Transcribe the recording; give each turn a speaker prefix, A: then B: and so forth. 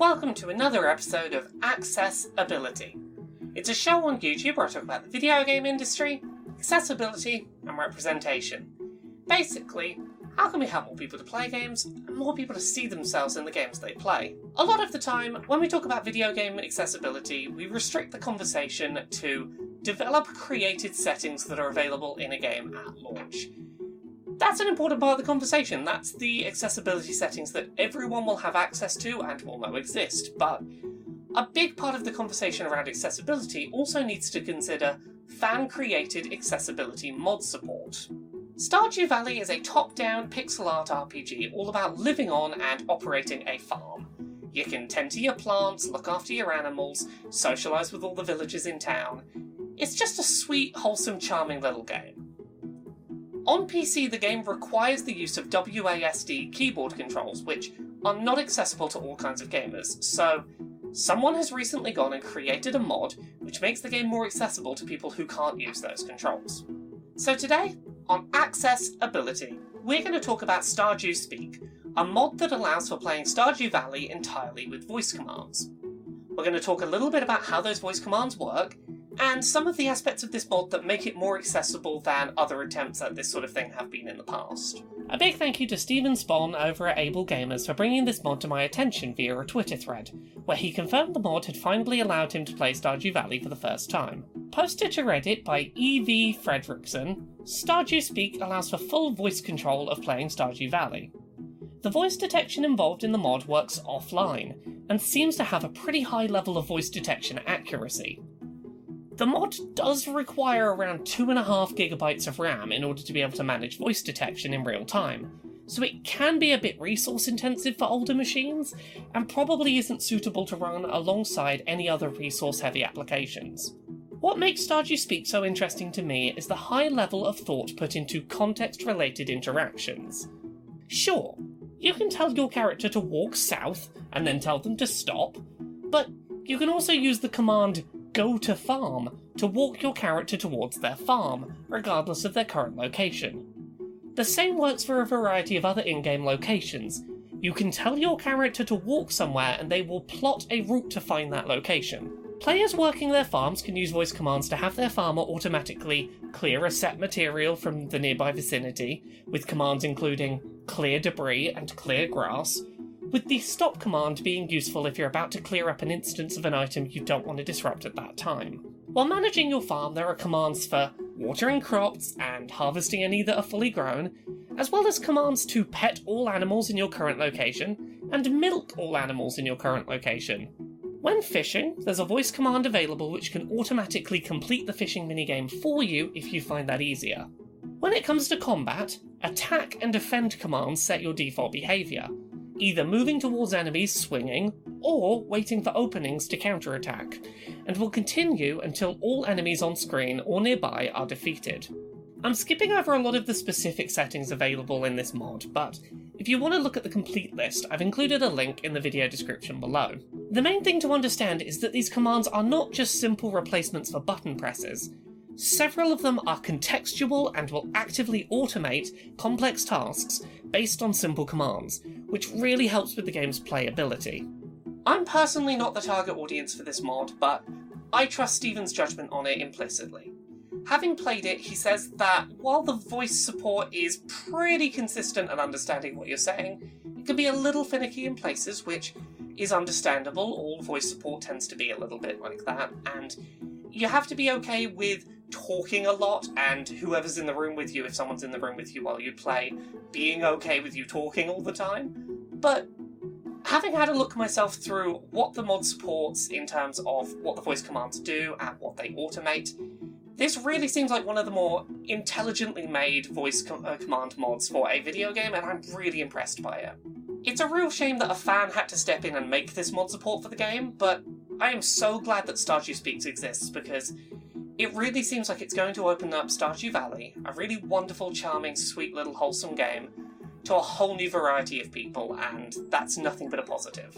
A: welcome to another episode of Access-Ability. It's a show on YouTube where I talk about the video game industry, accessibility, and representation. Basically, how can we help more people to play games and more people to see themselves in the games they play? A lot of the time, when we talk about video game accessibility, we restrict the conversation to develop created settings that are available in a game at launch. That's an important part of the conversation. That's the accessibility settings that everyone will have access to and will know exist. But a big part of the conversation around accessibility also needs to consider fan created accessibility mod support. Stardew Valley is a top down pixel art RPG all about living on and operating a farm. You can tend to your plants, look after your animals, socialise with all the villagers in town. It's just a sweet, wholesome, charming little game. On PC, the game requires the use of WASD keyboard controls, which are not accessible to all kinds of gamers, so someone has recently gone and created a mod which makes the game more accessible to people who can't use those controls. So today, on Access-Ability, we're going to talk about Stardew Speak, a mod that allows for playing Stardew Valley entirely with voice commands. We're going to talk a little bit about how those voice commands work, and some of the aspects of this mod that make it more accessible than other attempts at this sort of thing have been in the past. A big thank you to Steven Spohn over at AbleGamers for bringing this mod to my attention via a Twitter thread, where he confirmed the mod had finally allowed him to play Stardew Valley for the first time. Posted to Reddit by E.V. Fredericksen, Stardew Speak allows for full voice control of playing Stardew Valley. The voice detection involved in the mod works offline, and seems to have a pretty high level of voice detection accuracy. The mod does require around 2.5 gigabytes of RAM in order to be able to manage voice detection in real time, so it can be a bit resource intensive for older machines, and probably isn't suitable to run alongside any other resource heavy applications. What makes Stardew Speak so interesting to me is the high level of thought put into context related interactions. Sure, you can tell your character to walk south and then tell them to stop, but you can also use the command go to farm to walk your character towards their farm, regardless of their current location. The same works for a variety of other in game locations. You can tell your character to walk somewhere and they will plot a route to find that location. Players working their farms can use voice commands to have their farmer automatically clear a set material from the nearby vicinity, with commands including clear debris and clear grass, with the stop command being useful if you're about to clear up an instance of an item you don't want to disrupt at that time. While managing your farm, there are commands for watering crops and harvesting any that are fully grown, as well as commands to pet all animals in your current location and milk all animals in your current location. When fishing, there's a voice command available which can automatically complete the fishing minigame for you if you find that easier. When it comes to combat, attack and defend commands set your default behaviour, either moving towards enemies swinging or waiting for openings to counterattack, and will continue until all enemies on screen or nearby are defeated. I'm skipping over a lot of the specific settings available in this mod, but if you want to look at the complete list, I've included a link in the video description below. The main thing to understand is that these commands are not just simple replacements for button presses. Several of them are contextual and will actively automate complex tasks based on simple commands, which really helps with the game's playability. I'm personally not the target audience for this mod, but I trust Steven's judgment on it implicitly. Having played it, he says that while the voice support is pretty consistent and understanding what you're saying, it can be a little finicky in places, which is understandable. All voice support tends to be a little bit like that, and you have to be okay with talking a lot and whoever's in the room with you, if someone's in the room with you while you play, being okay with you talking all the time. But having had a look myself through what the mod supports in terms of what the voice commands do and what they automate, this really seems like one of the more intelligently made voice com- uh, command mods for a video game, and I'm really impressed by it. It's a real shame that a fan had to step in and make this mod support for the game, but I am so glad that Stardew Speaks exists because it really seems like it's going to open up Stardew Valley, a really wonderful, charming, sweet little wholesome game, to a whole new variety of people, and that's nothing but a positive.